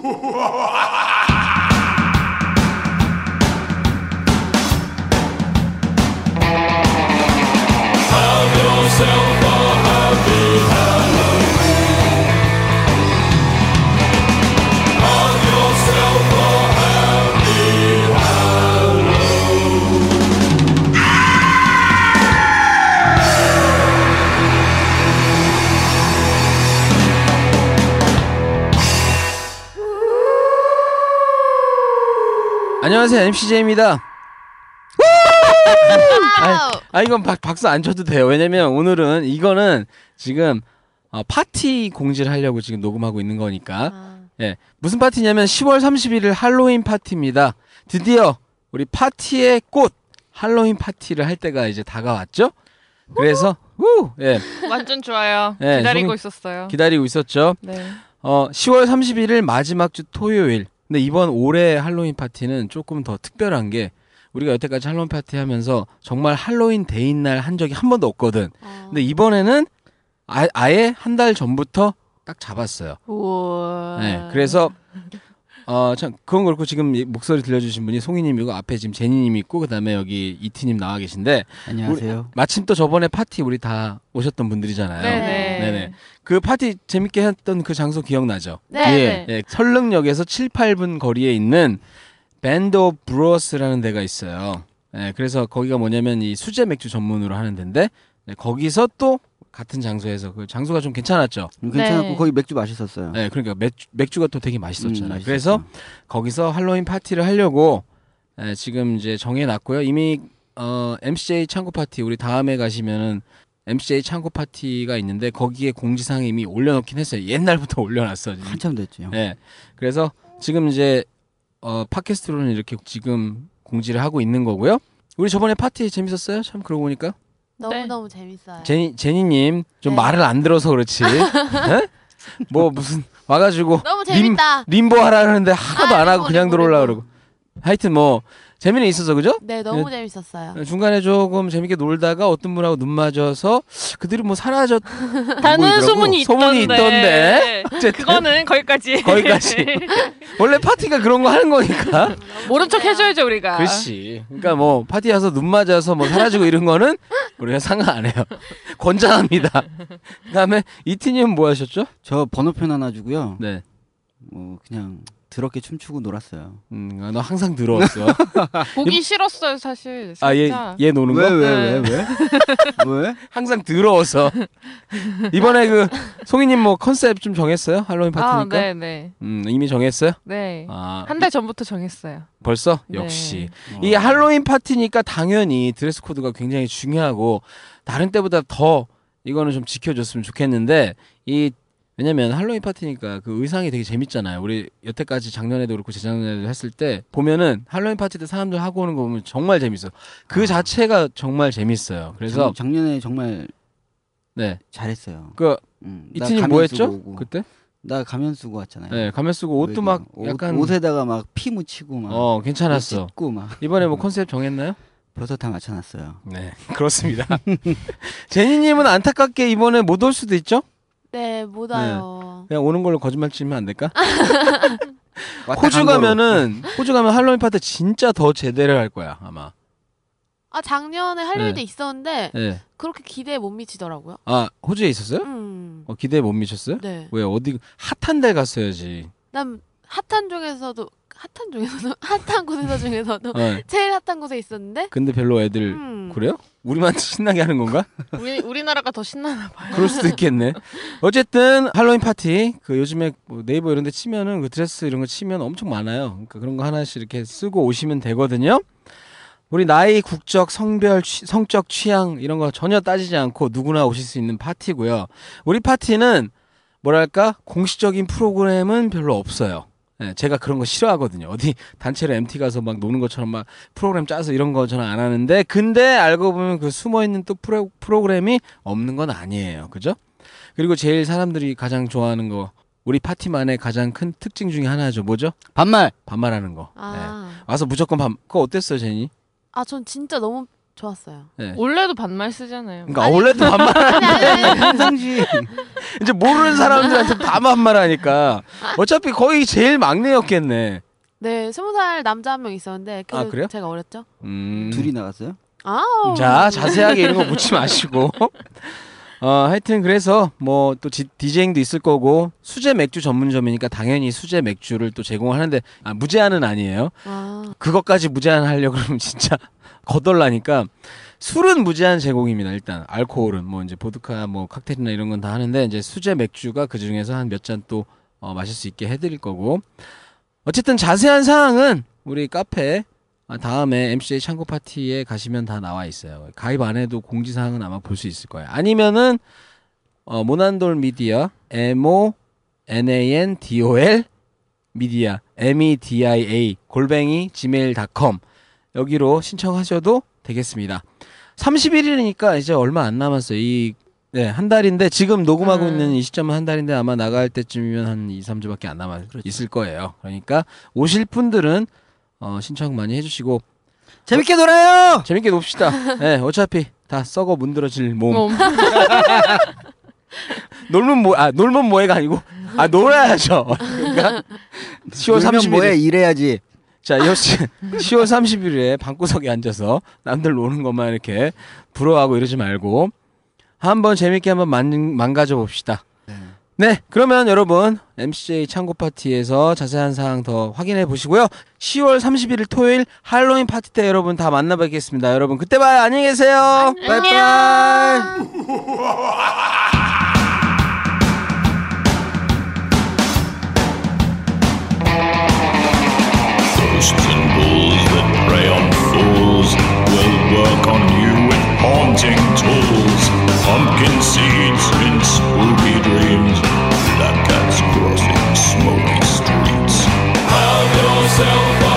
Have yourself 안녕하세요 MCJ입니다. 아, 아 이건 박, 박수 안 쳐도 돼요. 왜냐면 오늘은 이거는 지금 어, 파티 공지를 하려고 지금 녹음하고 있는 거니까. 아, 예. 무슨 파티냐면 10월 31일 할로윈 파티입니다. 드디어 우리 파티의 꽃 할로윈 파티를 할 때가 이제 다가왔죠? 그래서 우! 예. 완전 좋아요. 네, 기다리고 있었어요. 기다리고 있었죠. 네. 어, 10월 31일 마지막 주 토요일. 근데 이번 올해 할로윈 파티는 조금 더 특별한 게 우리가 여태까지 할로윈 파티 하면서 정말 할로윈 데이인 날 한 적이 한 번도 없거든. 어. 근데 이번에는 아, 아예 한 달 전부터 딱 잡았어요. 우와. 네, 그래서 어참 그건 그렇고 지금 이 목소리 들려주신 분이 송이님이고 앞에 지금 제니님 있고 그다음에 여기 이티님 나와 계신데 안녕하세요. 마침 또 저번에 파티 우리 다 오셨던 분들이잖아요. 네네. 네네. 그 파티 재밌게 했던 그 장소 기억나죠? 네. 예, 예, 선릉역에서 7, 8분 거리에 있는 밴드 오브 브루어스라는 데가 있어요. 예, 그래서 거기가 뭐냐면 이 수제 맥주 전문으로 하는 데인데 네, 거기서 또 같은 장소에서 그 장소가 좀 괜찮았죠. 음, 괜찮았고 네. 거기 맥주 맛있었어요. 네, 그러니까 맥주, 맥주가 또 되게 맛있었잖아요. 음. 그래서 거기서 할로윈 파티를 하려고 예, 지금 이제 정해놨고요. 이미 어, MCJ 창고 파티 우리 다음에 가시면은 MCJ 창고 파티가 있는데 거기에 공지사항 이미 올려놓긴 했어요. 옛날부터 올려놨어. 지금. 한참 됐죠. 네. 그래서 지금 이제 어, 팟캐스트로는 이렇게 지금 공지를 하고 있는 거고요. 우리 저번에 파티 재밌었어요? 참 그러고 보니까 너무 네. 너무 재밌어요. 제니 제니님 좀 네. 말을 안 들어서 그렇지. 네? 뭐 무슨 와가지고 너무 재밌다. 림 보 하라 그러는데 하나도 아, 안 하고 림보, 그냥 림보, 들어올라 림보. 그러고. 하여튼 뭐 재미는 있어서 그죠? 네, 너무 재밌었어요. 중간에 조금 재밌게 놀다가 어떤 분하고 눈 맞아서 그들이 뭐 사라졌 다는 보이더라고. 소문이 있던데. 소문이 있던데. 어쨌든 그거는 거기까지. 거기까지. 원래 파티가 그런 거 하는 거니까. 모른 척 해줘야죠 우리가. 그렇지. 그러니까 뭐 파티 와서 눈 맞아서 뭐 사라지고 이런 거는 우리가 상관 안 해요. 권장합니다. 그다음에 이티님은 뭐 하셨죠? 저 번호편 하나 주고요. 네. 뭐 그냥 더럽게 춤추고 놀았어요. 음, 아, 너 항상 들어왔어. 보기 싫었어요 사실. 아, 얘, 진짜. 얘 노는 거? 왜 네. 왜? 왜? 항상 더러워서. 이번에 그 송이님 뭐 컨셉 좀 정했어요? 할로윈 아, 파티니까? 네 네. 음, 이미 정했어요? 네. 아, 한 달 전부터 정했어요. 벌써? 네. 역시. 어. 이 할로윈 파티니까 당연히 드레스 코드가 굉장히 중요하고 다른 때보다 더 이거는 좀 지켜줬으면 좋겠는데 이 왜냐면 할로윈 파티니까 그 의상이 되게 재밌잖아요. 우리 여태까지 작년에도 그렇고 재작년에도 했을 때 보면은 할로윈 파티 때 사람들 하고 오는 거 보면 정말 재밌어. 그 아. 자체가 정말 재밌어요. 그래서 작, 작년에 정말 네. 잘했어요. 그 음, 나 이트님 가면 뭐 했죠? 쓰고 오고. 그때? 나 가면 쓰고 왔잖아요. 네, 가면 쓰고 옷도 여기 막 옷, 약간 옷 에다가 막 피 묻히고 막 어, 괜찮았어. 옷 찢고 막 이번에 뭐 컨셉 정했나요? 벌써 다 맞춰놨어요. 네, 그렇습니다. 제니님은 안타깝게 이번에 못 올 수도 있죠? 네, 못 와요. 그냥 오는 걸로 거짓말 치면 안 될까? 호주. 가면은 호주 가면 할로윈 파티 진짜 더 제대로 할 거야 아마. 아, 작년에 할로윈 때 네. 있었는데 네. 그렇게 기대에 못 미치더라고요. 아 호주에 있었어요? 음. 어, 기대에 못 미쳤어요? 네. 왜 어디 핫한 데 갔어야지. 난 핫한 중에서도 핫한 중에서도 핫한 곳에서 중에서도 어, 제일 핫한 곳에 있었는데 근데 별로 애들 음. 그래요? 우리만 신나게 하는 건가? 우리 우리나라가 더 신나나 봐요. 그럴 수도 있겠네. 어쨌든 할로윈 파티 그 요즘에 뭐 네이버 이런 데 치면은 그 드레스 이런 거 치면 엄청 많아요. 그러니까 그런 거 하나씩 이렇게 쓰고 오시면 되거든요. 우리 나이, 국적, 성별, 취- 성적 취향 이런 거 전혀 따지지 않고 누구나 오실 수 있는 파티고요. 우리 파티는 뭐랄까 공식적인 프로그램은 별로 없어요. 예, 제가 그런 거 싫어하거든요. 어디 단체로 MT 가서 막 노는 것처럼 막 프로그램 짜서 이런 거 저는 안 하는데 근데 알고 보면 그 숨어 있는 또 프로, 프로그램이 없는 건 아니에요. 그죠? 그리고 제일 사람들이 가장 좋아하는 거 우리 파티만의 가장 큰 특징 중에 하나죠. 뭐죠? 반말. 반말하는 거. 네. 아. 와서 무조건 반. 그거 어땠어요, 제니? 아, 전 진짜 너무 좋았어요. 네. 원래도 반말 쓰잖아요. 그러니까 원래도 반말 아니 아니 아니. 평상시 이제 모르는 사람들한테 다 반말하니까 어차피 거의 제일 막내였겠네. 네, 스무 살 남자 한 명 있었는데 그 아, 그래요? 제가 어렸죠. 음. 둘이 나갔어요? 아, 자 자세하게 이런 거 묻지 마시고. 어 하여튼 그래서 뭐 또 디제잉도 있을 거고 수제 맥주 전문점이니까 당연히 수제 맥주를 또 제공하는데 아, 무제한은 아니에요. 아, 그것까지 무제한 하려 그러면 진짜 거덜나니까 술은 무제한 제공입니다. 일단 알코올은 뭐 이제 보드카 뭐 칵테일이나 이런 건 다 하는데 이제 수제 맥주가 그 중에서 한 몇 잔 또 어, 마실 수 있게 해드릴 거고 어쨌든 자세한 사항은 우리 카페 아, 다음에 MCJ 창고 파티에 가시면 다 나와 있어요. 가입 안 해도 공지 사항은 아마 볼 수 있을 거예요. 아니면은 어, 모난돌 미디어 M O N A N D O L 미디어 M E D I A 골뱅이 gmail.com 여기로 신청하셔도 되겠습니다. 31일이니까 이제 얼마 안 남았어요. 이 네, 한 달인데 지금 녹음하고 음. 있는 이 시점은 한 달인데 아마 나갈 때쯤이면 한 2, 3주밖에 안 남아 있을 거예요. 그러니까 오실 분들은 어, 신청 많이 해 주시고 재밌게 놀아요. 재밌게 놉시다. 네, 어차피 다 썩어 문드러질 몸. 뭐, 놀면 뭐, 아, 놀면 뭐해가 아니고, 아, 놀아야죠. 그러니까, 10월 놀면 30일. 뭐해 일해야지. 자, 역시 10월 30일에 방구석에 앉아서 남들 노는 것만 이렇게 부러워하고 이러지 말고, 한번 재밌게 한번 만, 망가져 봅시다. 네, 그러면 여러분, MCJ 창고 파티에서 자세한 사항 더 확인해 보시고요. 10월 31일 토요일 할로윈 파티 때 여러분 다 만나 뵙겠습니다. 여러분, 그때 봐요. 안녕히 계세요. 빠이빠이. painting tools, pumpkin seeds, and spooky dreams. That cat's crossing smoky streets. Have yourself